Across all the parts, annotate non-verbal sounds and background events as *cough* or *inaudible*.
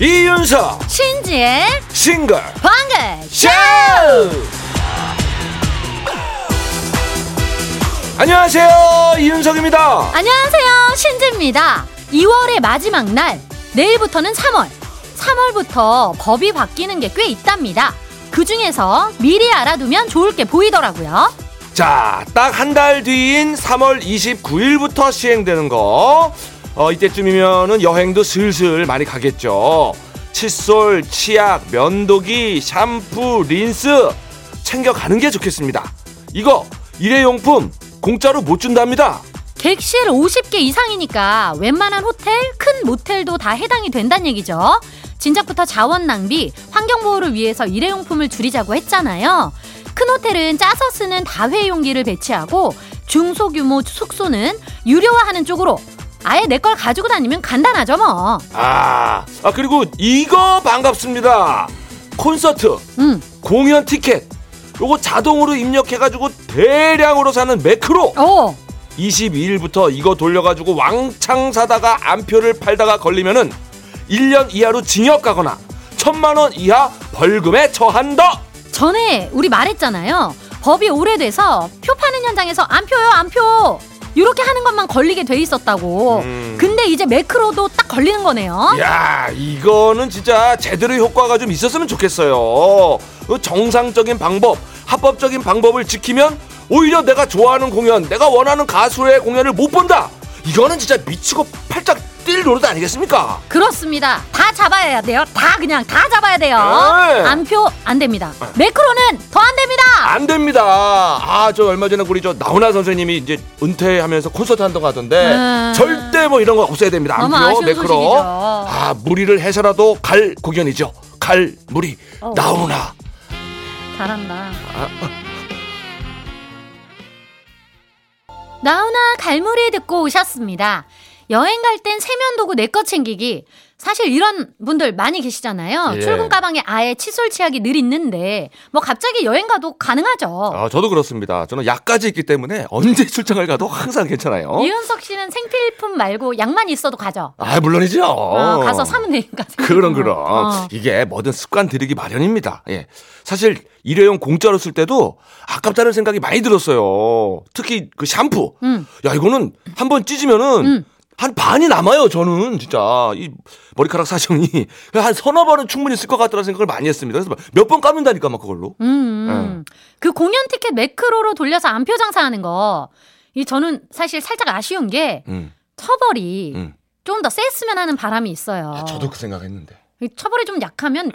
이윤석. 신지의 싱글. 방글 쇼! 안녕하세요. 이윤석입니다. 안녕하세요. 신지입니다. 2월의 마지막 날 내일부터는 3월. 3월부터 법이 바뀌는 게 꽤 있답니다 그 중에서 미리 알아두면 좋을 게 보이더라고요 자 딱 한 달 뒤인 3월 29일부터 시행되는 거 어, 이때쯤이면은 여행도 슬슬 많이 가겠죠. 칫솔, 치약, 면도기, 샴푸, 린스 챙겨 가는 게 좋겠습니다. 이거 일회용품 공짜로 못 준답니다. 객실 50개 이상이니까 웬만한 호텔, 큰 모텔도 다 해당이 된다는 얘기죠. 진작부터 자원 낭비, 환경 보호를 위해서 일회용품을 줄이자고 했잖아요. 큰 호텔은 짜서 쓰는 다회용기를 배치하고 중소규모 숙소는 유료화하는 쪽으로 아예 내 걸 가지고 다니면 간단하죠 뭐. 아, 아 그리고 이거 반갑습니다. 콘서트, 음. 공연 티켓, 요거 자동으로 입력해가지고 대량으로 사는 매크로. 어. 22일부터 이거 돌려가지고 왕창 사다가 안표를 팔다가 걸리면은 1년 이하로 징역 가거나 천만 원 이하 벌금에 처한다. 전에 우리 말했잖아요. 법이 오래돼서 표 파는 현장에서 안 표요, 안 표. 이렇게 하는 것만 걸리게 돼 있었다고. 음. 근데 이제 매크로도 딱 걸리는 거네요. 야, 이거는 진짜 제대로 효과가 좀 있었으면 좋겠어요. 그 정상적인 방법, 합법적인 방법을 지키면 오히려 내가 좋아하는 공연, 내가 원하는 가수의 공연을 못 본다. 이거는 진짜 미치고 팔짝 뛸 노릇 아니겠습니까? 그렇습니다. 다 잡아야 돼요. 다 그냥 다 잡아야 돼요. 네. 안표 안 됩니다. 매크로는 더 안 됩니다. 안 됩니다. 아, 저 얼마 전에 우리 저 나훈아 선생님이 이제 은퇴하면서 콘서트 한다고 하던데 음. 절대 뭐 이런 거 없어야 됩니다. 너무 안표, 아쉬운 매크로. 소식이죠. 아, 무리를 해서라도 갈 공연이죠. 갈 무리. 어. 나훈아. 잘한다. 나훈아 갈무리 듣고 오셨습니다. 여행 갈 땐 세면도구 내 거 챙기기. 사실 이런 분들 많이 계시잖아요. 예. 출근 가방에 아예 칫솔 치약이 늘 있는데 뭐 갑자기 여행 가도 가능하죠. 아, 저도 그렇습니다. 저는 약까지 있기 때문에 언제 *laughs* 출장을 가도 항상 괜찮아요. 이윤석 씨는 생필품 말고 약만 있어도 가죠. 아, 물론이죠. 어, 가서 사면 되니까. 그럼 그럼 어. 이게 뭐든 습관 들이기 마련입니다. 예. 사실 일회용 공짜로 쓸 때도 아깝다는 생각이 많이 들었어요. 특히 그 샴푸. 음. 야 이거는 한번 찢으면은 음. 한 반이 남아요. 저는 진짜 이 머리카락 사정이 한 서너 번은 충분히 쓸 것 같다는 생각을 많이 했습니다. 그래서 몇번 감는다니까 막 그걸로. 음, 음. 그 공연 티켓 매크로로 돌려서 안표 장사하는 거. 이 저는 사실 살짝 아쉬운 게 음. 처벌이 음. 좀더 셌으면 하는 바람이 있어요. 아, 저도 그 생각했는데 이 처벌이 좀 약하면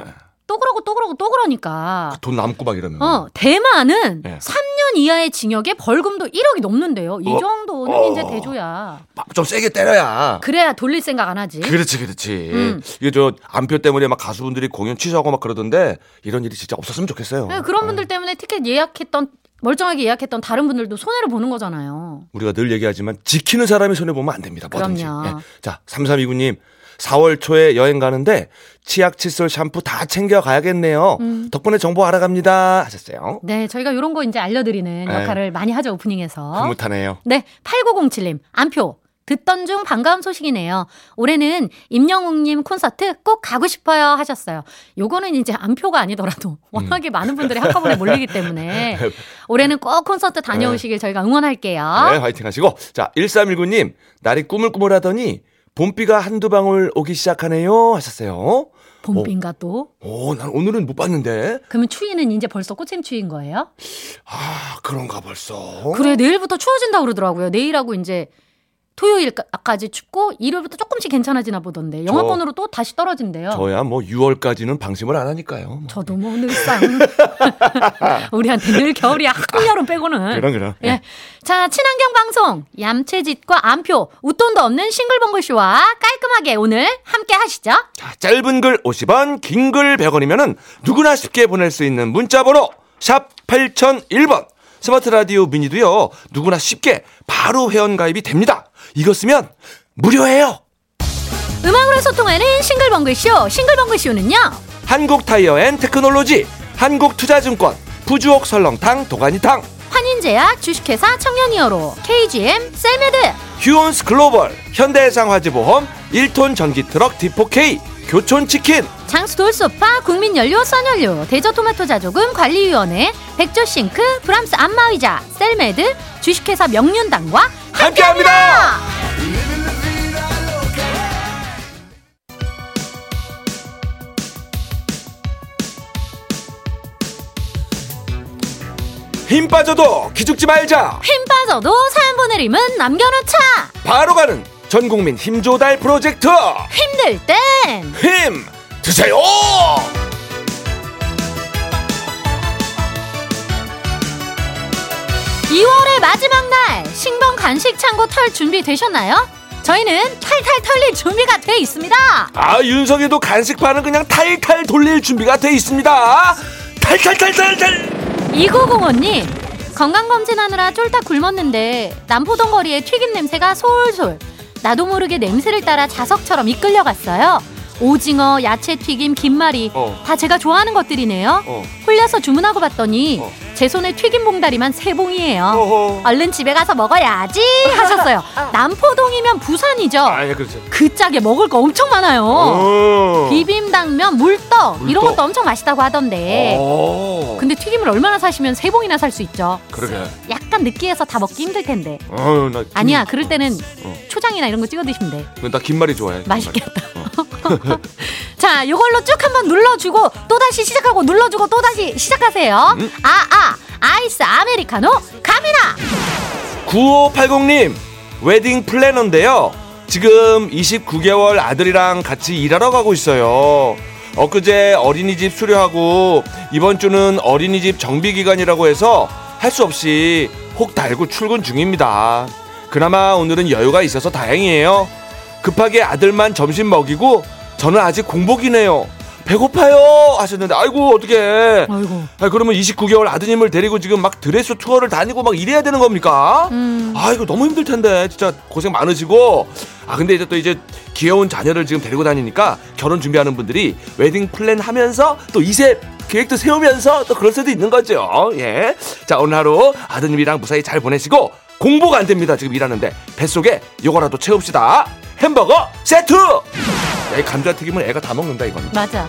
또 그러고 또 그러고 또 그러니까. 돈 남고 막 이러면. 어, 대만은 예. 3 년 이하의 징역에 벌금도 1억이 넘는데요. 이 어? 정도는 어. 이제 대조야. 좀 세게 때려야. 그래야 돌릴 생각 안 하지. 그렇지, 그렇지. 음. 이게 저 안표 때문에 막 가수분들이 공연 취소하고 막 그러던데 이런 일이 진짜 없었으면 좋겠어요. 네, 그런 분들 때문에 티켓 예약했던 멀쩡하게 예약했던 다른 분들도 손해를 보는 거잖아요. 우리가 늘 얘기하지만 지키는 사람이 손해 보면 안 됩니다. 뭐든지. 그럼요. 예. 자, 3329님. 4월 초에 여행 가는데 치약, 칫솔, 샴푸 다 챙겨 가야겠네요. 음. 덕분에 정보 알아갑니다. 하셨어요. 네, 저희가 이런 거 이제 알려드리는 네. 역할을 많이 하죠, 오프닝에서. 흐뭇하네요. 네, 8907님, 안표. 듣던 중 반가운 소식이네요. 올해는 임영웅님 콘서트 꼭 가고 싶어요 하셨어요. 요거는 이제 안표가 아니더라도 워낙에 많은 분들이 한꺼번에 몰리기 때문에 *laughs* 올해는 꼭 콘서트 다녀오시길 저희가 응원할게요. 네, 화이팅 하시고. 자, 1319님. 날이 꾸물꾸물하더니 봄비가 한두 방울 오기 시작하네요. 하셨어요. 봄비인가 또? 오, 난 오늘은 못 봤는데. 그러면 추위는 이제 벌써 꽃샘 추위인 거예요? 아, 그런가 벌써. 그래, 내일부터 추워진다 그러더라고요. 내일하고 이제 토요일까지 춥고 일요일부터 조금씩 괜찮아지나 보던데 영하권으로 또 다시 떨어진대요. 저야 뭐 6월까지는 방심을 안 하니까요. 뭐. 저도 뭐 늘상 *laughs* 우리한테 늘 겨울이야 한여름 빼고는 그럼, 그럼. 예. 자 친환경 방송 얌체짓과 암표 웃돈도 없는 싱글벙글 쇼와 깔끔하게 오늘 함께 하시죠. 자, 짧은 글 50원, 긴 글 100원이면은 누구나 쉽게 보낼 수 있는 문자 번호 샵 8001번. 스마트 라디오 미니도요. 누구나 쉽게 바로 회원 가입이 됩니다. 이거 쓰면 무료예요. 음악으로 소통하는 싱글벙글 쇼 싱글벙글 쇼는요. 한국 타이어 앤 테크놀로지, 한국 투자증권, 부주옥 설렁탕 도가니탕, 환인 한인제약, 주식회사 청년이어로, KGM, 셀메드, 휴온스 글로벌, 현대해상 화재보험, 1톤 전기트럭 T4K, 교촌치킨, 장수 돌소파, 국민연료, 선연료, 대저토마토 자조금 관리위원회, 백조싱크, 브람스 안마의자, 셀메드, 주식회사 명륜당과 함께합니다. 힘 빠져도 기죽지 말자. 힘 빠져도 사연 보내림은 남겨놓자. 바로 가는 전국민 힘조달 프로젝트. 힘들 땐 힘 드세요. 2월의 마지막 날 신봉 간식 창고 털 준비 되셨나요? 저희는 탈탈 털릴 준비가 돼 있습니다. 아 윤석이도 간식판은 그냥 탈탈 돌릴 준비가 돼 있습니다. 탈탈탈탈탈. 2905님 건강검진하느라 쫄딱 굶었는데 남포동 거리에 튀김 냄새가 솔솔 나도 모르게 냄새를 따라 자석처럼 이끌려 갔어요 오징어, 야채 튀김, 김말이 어. 다 제가 좋아하는 것들이네요 어. 홀려서 주문하고 봤더니 어. 제 손에 튀김 봉다리만 세 봉이에요 어허. 얼른 집에 가서 먹어야지 하셨어요 *laughs* 남포동이면 부산이죠 아, 예, 그렇죠. 그 짝에 먹을 거 엄청 많아요 어. 비빔당면, 물떡, 이런 물떡. 것도 엄청 맛있다고 하던데 어. 근데 튀김을 얼마나 사시면 세 봉이나 살 수 있죠. 그러게. 약간 느끼해서 다 먹기 힘들 텐데. 어, 나 김- 아니야, 그럴 때는 어. 초장이나 이런 거 찍어 드시면 돼. 나 김말이 좋아해. 맛있겠다. *laughs* 자, 요걸로 쭉 한번 눌러주고 또 다시 시작하고 눌러주고 또 다시 시작하세요. 음. 아, 아, 아이스 아메리카노 갑니다. 9580님 웨딩 플래너인데요. 지금 29개월 아들이랑 같이 일하러 가고 있어요. 엊그제 어린이집 수료하고 이번 주는 어린이집 정비 기간이라고 해서 할 수 없이 혹 달고 출근 중입니다. 그나마 오늘은 여유가 있어서 다행이에요. 급하게 아들만 점심 먹이고 저는 아직 공복이네요. 배고파요 하셨는데 아이고 어떡해 아이고. 아 그러면 29개월 아드님을 데리고 지금 막 드레스 투어를 다니고 막 이래야 되는 겁니까? 음. 아 이거 너무 힘들 텐데 진짜 고생 많으시고 아 근데 이제 또 이제 귀여운 자녀를 지금 데리고 다니니까 결혼 준비하는 분들이 웨딩 플랜 하면서 또 이세 계획도 세우면서 또 그럴 수도 있는 거죠. 예. 자 오늘 하루 아드님이랑 무사히 잘 보내시고 공복 안 됩니다 지금 일하는데 뱃속에 요거라도 채웁시다. 햄버거 세트. 야, 이 감자튀김은 애가 다 먹는다 이건. 맞아.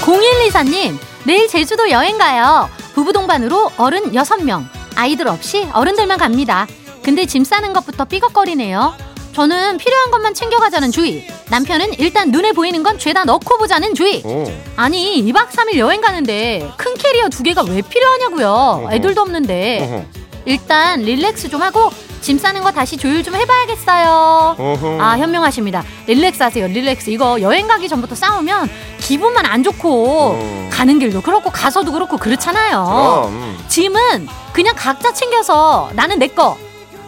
0124님, 내일 제주도 여행 가요. 부부 동반으로 어른 6명, 아이들 없이 어른들만 갑니다. 근데 짐 싸는 것부터 삐걱거리네요. 저는 필요한 것만 챙겨가자는 주의. 남편은 일단 눈에 보이는 건 죄다 넣고 보자는 주의. 오. 아니, 2박 3일 여행 가는데 큰 캐리어 두 개가 왜 필요하냐고요. 어허. 애들도 없는데. 어허. 일단 relax 좀 하고 짐 싸는 거 다시 조율 좀 해봐야겠어요. 어허. 아 현명하십니다. relax 하세요. Relax. 이거 여행 가기 전부터 싸우면 기분만 안 좋고 어. 가는 길도 그렇고 가서도 그렇고 그렇잖아요. 그럼. 짐은 그냥 각자 챙겨서 나는 내 거,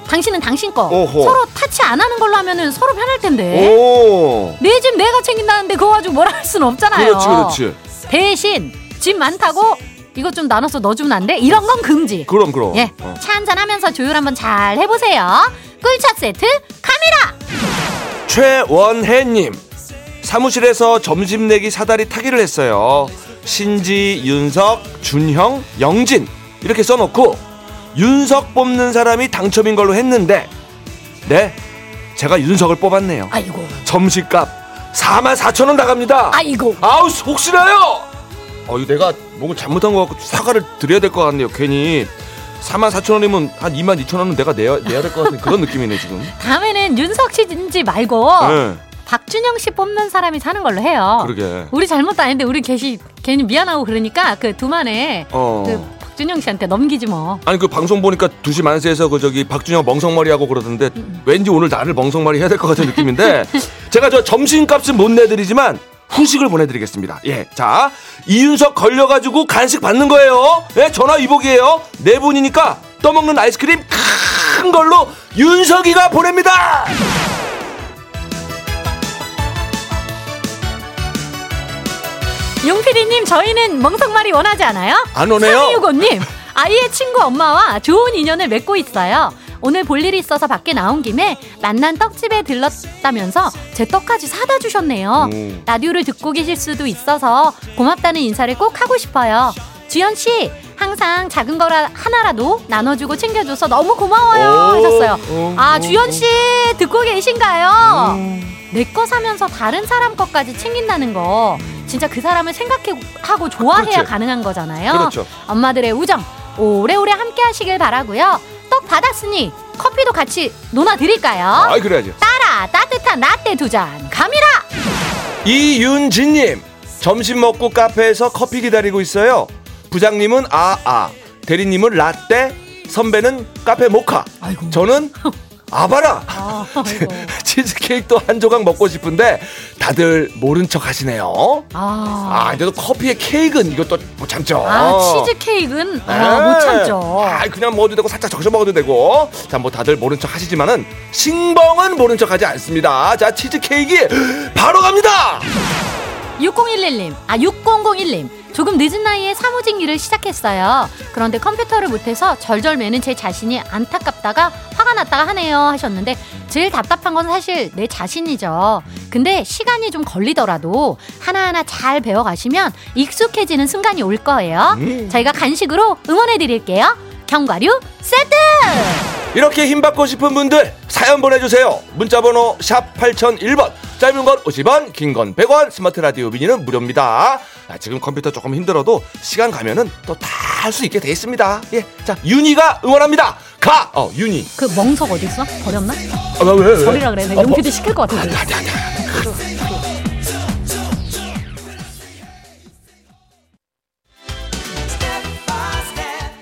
당신은 당신 거 어허. 서로 타치 안 하는 걸로 하면은 서로 편할 텐데 오. 내짐 내가 챙긴다는데 그거 가지고 뭐라 할 수는 없잖아요. 그렇지, 그렇지. 대신 짐 많다고 이것 좀 나눠서 넣어주면 안 돼? 이런 건 금지. 그럼, 그럼. 예, 어. 차 한잔 하면서 조율 한번 잘 해보세요. 꿀차 세트 갑니다. 최원혜님 사무실에서 점심 내기 사다리 타기를 했어요. 신지, 윤석, 준형, 영진 이렇게 써놓고 윤석 뽑는 사람이 당첨인 걸로 했는데 네 제가 윤석을 뽑았네요. 아이고, 점심값 4만 4천 원 나갑니다. 아이고. 아우 혹시나요? 어 이거 내가 뭔가 잘못한 것 같고 사과를 드려야 될 것 같네요. 괜히 4만 4천 원이면 한 2만 2천 원은 내가 내야, 내야 될 것 같은 그런 느낌이네 지금. *laughs* 다음에는 윤석 씨인지 말고 네, 박준영 씨 뽑는 사람이 사는 걸로 해요. 그러게. 우리 잘못도 아닌데 우리 계시 괜히 미안하고 그러니까 그 두만에 어. 그 박준영 씨한테 넘기지 뭐. 아니 그 방송 보니까 2시 만세에서 그 저기 박준영 멍석머리 하고 그러던데 왠지 오늘 나를 멍석머리 해야 될 것 같은 느낌인데 *laughs* 제가 저 점심값은 못 내드리지만 후식을 보내드리겠습니다. 예, 자 이윤석 걸려가지고 간식 받는 거예요. 예, 전화 위복이에요. 네 분이니까 떠먹는 아이스크림 큰 걸로 윤석이가 보냅니다. 용피디님 저희는 멍석말이 원하지 않아요? 안 오네요. 3265님 아이의 친구 엄마와 좋은 인연을 맺고 있어요. 오늘 볼 일이 있어서 밖에 나온 김에 만난 떡집에 들렀다면서 제 떡까지 사다 주셨네요. 음. 라디오를 듣고 계실 수도 있어서 고맙다는 인사를 꼭 하고 싶어요. 주연 씨, 항상 작은 거라 하나라도 나눠주고 챙겨줘서 너무 고마워요 하셨어요. 어, 아, 어, 주연 씨 듣고 계신가요? 음. 내거 사면서 다른 사람 것까지 챙긴다는 거 진짜 그 사람을 생각하고 좋아해야 그렇지. 가능한 거잖아요. 그렇죠. 엄마들의 우정 오래오래 함께 하시길 바라고요. 떡 받았으니 커피도 같이 논아 드릴까요? 아, 그래야지. 따라 따뜻한 라떼 두잔 감이라. 이윤진님 점심 먹고 카페에서 커피 기다리고 있어요. 부장님은 아아, 대리님은 라떼, 선배는 카페 모카. 아이고. 저는 *laughs* 아바라. 아. *laughs* 치즈케이크도 한 조각 먹고 싶은데 다들 모른 척 하시네요. 아, 아, 근데도 커피에 케이크는 이것도 못 참죠. 아 치즈 케이크는 아, 네. 못 참죠. 아, 그냥 먹어도 되고 살짝 적셔 먹어도 되고. 자, 뭐 다들 모른 척 하시지만은 신봉은 모른 척 하지 않습니다. 자, 치즈 케이크 *gasps* 바로 갑니다. 6011님, 아 6001님. 조금 늦은 나이에 사무직 일을 시작했어요. 그런데 컴퓨터를 못해서 절절 매는 제 자신이 안타깝다가 화가 났다가 하네요 하셨는데 제일 답답한 건 사실 내 자신이죠. 근데 시간이 좀 걸리더라도 하나하나 잘 배워가시면 익숙해지는 순간이 올 거예요. 음. 저희가 간식으로 응원해 드릴게요. 견과류 세트! 이렇게 힘받고 싶은 분들 사연 보내주세요. 문자번호 샵 8001번 짧은 건 50원 긴 건 100원 스마트 라디오 미니는 무료입니다. 아, 지금 컴퓨터 조금 힘들어도 시간 가면은 또 다 할 수 있게 돼 있습니다. 예, 자 윤희가 응원합니다. 가! 어 윤희. 그 멍석 어디 있어? 버렸나? 아, 왜, 왜? 버리라 그래. 어, 용피디 시킬 것 같은데. 아니, 아니, 아니.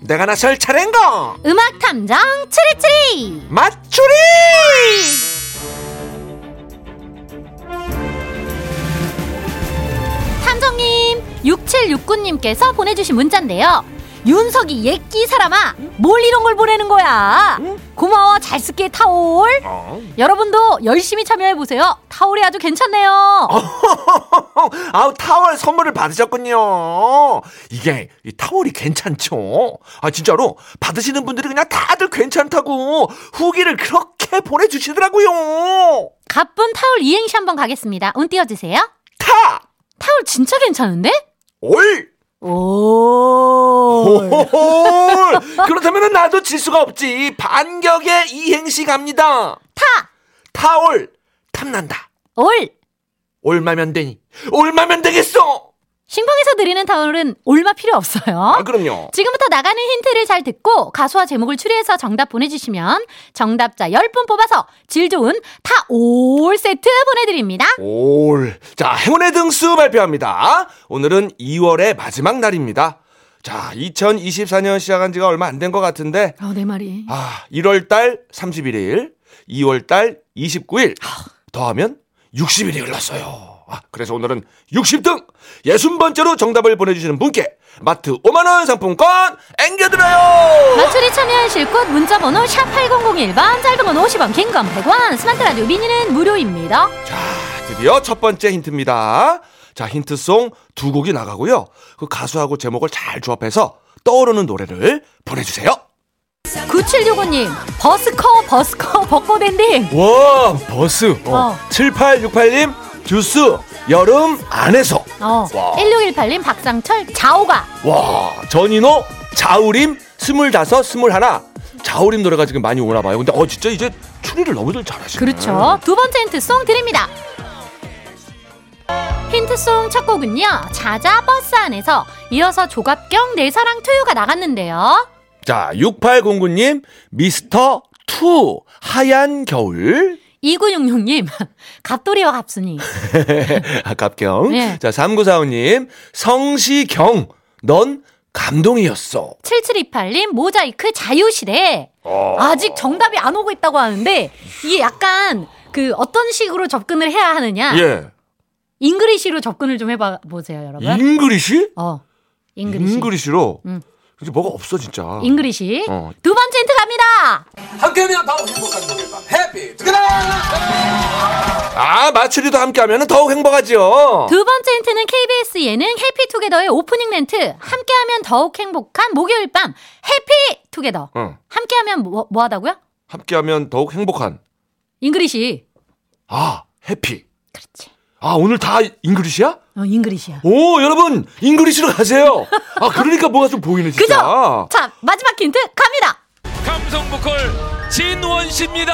내가 나설 차례인가? 음악 탐정 추리추리. 맞추리! 탐정님 6769님께서 보내주신 문자인데요. 윤석이 예끼 사람아 뭘 이런 걸 보내는 거야 고마워 잘 쓸게 타올 어. 여러분도 열심히 참여해보세요 타올이 아주 괜찮네요 *laughs* 아우 타월 선물을 받으셨군요. 이게 이 타월이 괜찮죠. 아 진짜로 받으시는 분들이 그냥 다들 괜찮다고 후기를 그렇게 보내주시더라고요. 가쁜 타올 이행시 한번 가겠습니다 운 띄워주세요 타, 타올 진짜 괜찮은데? 올, 오 홀. 그렇다면 나도 질 수가 없지. 반격의 이행시 갑니다. 타! 타올 탐난다. 올! 올마면 되니 올마면 되겠어. 신봉에서 드리는 타올은 올마 필요 없어요 아 그럼요. 지금부터 나가는 힌트를 잘 듣고 가수와 제목을 추리해서 정답 보내주시면 정답자 10분 뽑아서 질 좋은 타올 세트 보내드립니다. 올. 자, 행운의 등수 발표합니다. 오늘은 2월의 마지막 날입니다. 자, 2024년 시작한 지가 얼마 안 된 것 같은데, 어, 내 말이. 아, 1월 달 31일, 2월 달 29일, 더하면 60일이 흘렀어요. 아, 그래서 오늘은 60등 60번째로 정답을 보내주시는 분께 마트 5만원 상품권 앵겨드려요! 맞추리 참여하실 곳 문자번호 샵8001번 짧은 건 50원 긴 건 100원 스마트 라디오 미니는 무료입니다. 자, 드디어 첫 번째 힌트입니다. 자, 힌트송 두 곡이 나가고요. 그 가수하고 제목을 잘 조합해서 떠오르는 노래를 보내주세요. 9765님 버스커 버스커 벚꽃 엔딩 와, 버스. 어. 7868님, 듀스, 여름 안에서. 어, 와. 1618님 박상철 자옥아 와, 전인호, 자우림, 스물다섯, 스물하나. 자우림 노래가 지금 많이 오나 봐요. 근데 어, 진짜 이제 추리를 너무들 잘하시네. 그렇죠. 두 번째 힌트 송 드립니다. 힌트송 첫 곡은요. 자자 버스 안에서 이어서 조갑경 내 사랑 to you가 나갔는데요. 자, 6809님, 미스터 투, 하얀 겨울. 2966님 *laughs* 갑돌이와 갑순이 *laughs* 아깝경. 네. 자, 3945님, 성시경, 넌 감동이었어. 7728님 모자이크 자유시대. 어. 아직 정답이 안 오고 있다고 하는데 이게 약간 그 어떤 식으로 접근을 해야 하느냐. 예. English로 접근을 좀 해봐 보세요, 여러분. English? 어, English. English로? 응. 그게 뭐가 없어 진짜. English. 어. 두 번째 힌트 갑니다. 함께하면 더 행복한 목요일 밤 Happy Together 아 마추리도 함께하면 더욱 행복하죠. 두 번째 힌트는 KBS 예능 Happy Together의 오프닝 멘트. 함께하면 더욱 행복한 목요일 밤 Happy Together. 응. 함께하면 뭐, 뭐 하다고요? 함께하면 더욱 행복한. English. 아 happy. 그렇지. 아 오늘 다 English야? 어, English야. 오 여러분 English로 가세요. 아 그러니까 뭐가 좀 보이네 진짜. 그죠? 자, 마지막 힌트 갑니다. 감성 보컬 진원 씨입니다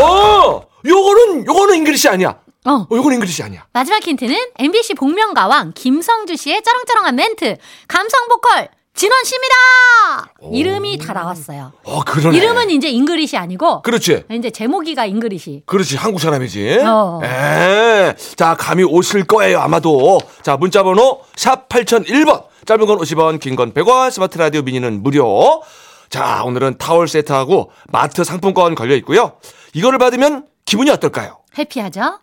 어 요거는 요거는 English 아니야. 어. 어 요건 English 아니야. 마지막 힌트는 MBC 복면가왕 김성주 씨의 쩌렁쩌렁한 멘트. 감성 보컬 진원 씨입니다. 이름이 다 나왔어요. 어 그러네. 이름은 이제 English 아니고 그렇지. 이제 제목이가 English. 그렇지 한국 사람이지. 어. 에. 자 감이 오실 거예요 아마도. 자 문자 번호 샵 8001번. 짧은 건 50원, 긴 건 100원, 스마트 라디오 미니는 무료. 자 오늘은 타월 세트하고 마트 상품권 걸려 있고요. 이거를 받으면 기분이 어떨까요? Happy하죠?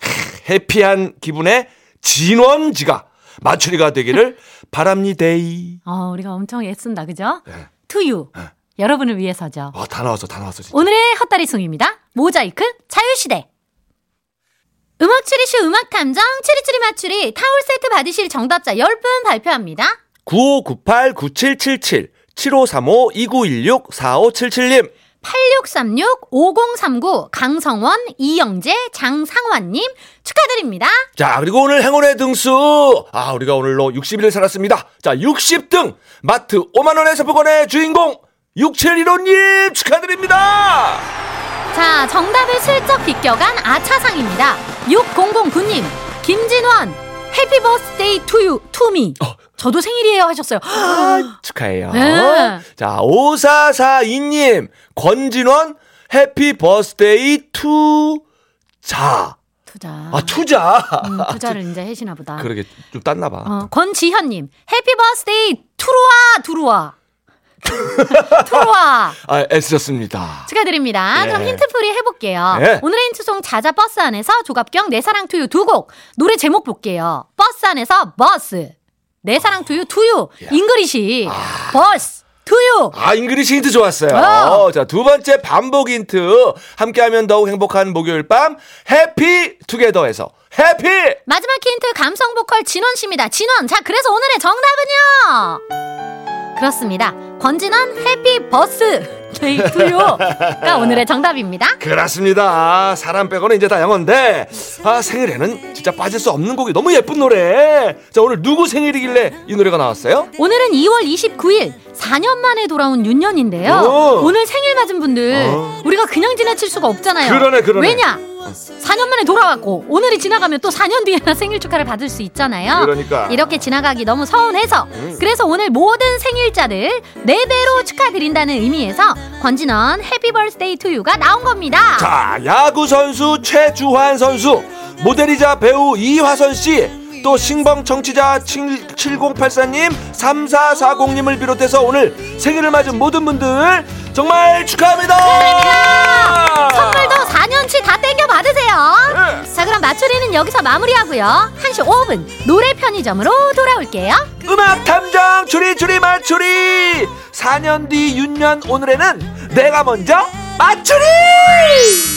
Happy한 기분의 진원지가 마추리가 되기를 바랍니데이. 어, 우리가 엄청 애쓴다, 그죠? 네. 투유. 여러분을 위해서죠. 아, 다 나왔어, 다 나왔어, 진짜. 오늘의 헛다리송입니다. 모자이크 자유시대. 음악 추리쇼 음악 탐정 추리추리 맞추리 타올 세트 받으실 정답자 10분 발표합니다. 9598-9777, 7535-2916-4577님. 8636-5039 강성원, 이영재, 장상환님 축하드립니다. 자, 그리고 오늘 행운의 등수. 아, 우리가 오늘로 60일을 살았습니다. 자, 60등. 마트 5만원의 상품권의 주인공. 6715님 축하드립니다. 자, 정답을 슬쩍 비껴간 아차상입니다. 6009님, 김진원, Happy Birthday to You, to me. 저도 생일이에요 하셨어요. *gasps* 축하해요. 네. 자, 5442님, 권진원, Happy Birthday 투, 자. 투자. 아, 투자. 음, 투자를 이제 해시나 보다. 그러게, 좀 땄나 봐. 어, 권지현님, Happy Birthday 투루와, 두루와. *laughs* 투루와. 아, 애쓰셨습니다. 축하드립니다. 예. 그럼 힌트풀이 해볼게요. 네. 오늘의 힌트송 자자 버스 안에서 조갑경 내 사랑 To You 두 곡. 노래 제목 볼게요. 버스 안에서 버스. 내 사랑 To You To You. English. 버스. To You. 아, English 힌트 좋았어요. 어. 자, 두 번째 반복 힌트. 함께하면 더욱 행복한 목요일 밤, Happy Together에서 happy! 마지막 힌트 감성 보컬 진원 씨입니다. 진원. 자, 그래서 오늘의 정답은요. 그렇습니다. 권진원 Happy Birthday to You가 오늘의 정답입니다. 그렇습니다. 사람 빼고는 이제 다 영어인데, 아, 생일에는 진짜 빠질 수 없는 곡이 너무 예쁜 노래. 자, 오늘 누구 생일이길래 이 노래가 나왔어요? 오늘은 2월 29일 4년 만에 돌아온 윤년인데요. 오. 오늘 생일 맞은 분들 어. 우리가 그냥 지나칠 수가 없잖아요. 그러네, 그러네. 왜냐? 4년 만에 돌아왔고 오늘이 지나가면 또 4년 뒤에나 *laughs* 생일 축하를 받을 수 있잖아요. 그러니까. 이렇게 지나가기 너무 서운해서 그래서 오늘 모든 생일자들 네 배로 축하드린다는 의미에서 권진원 Happy Birthday to You가 나온 겁니다. 자, 야구 선수 최주환 선수, 모델이자 배우 이화선 씨, 또 신봉 청취자 7084님, 3440님을 비롯해서 오늘 생일을 맞은 모든 분들 정말 축하합니다. 선물도 4년치 다 받으세요. 네. 자, 그럼 마추리는 여기서 마무리하고요. 1시 5분 노래 편의점으로 돌아올게요. 음악 탐정 추리 추리 맞추리 4년 뒤 윤년 오늘에는 내가 먼저 맞추리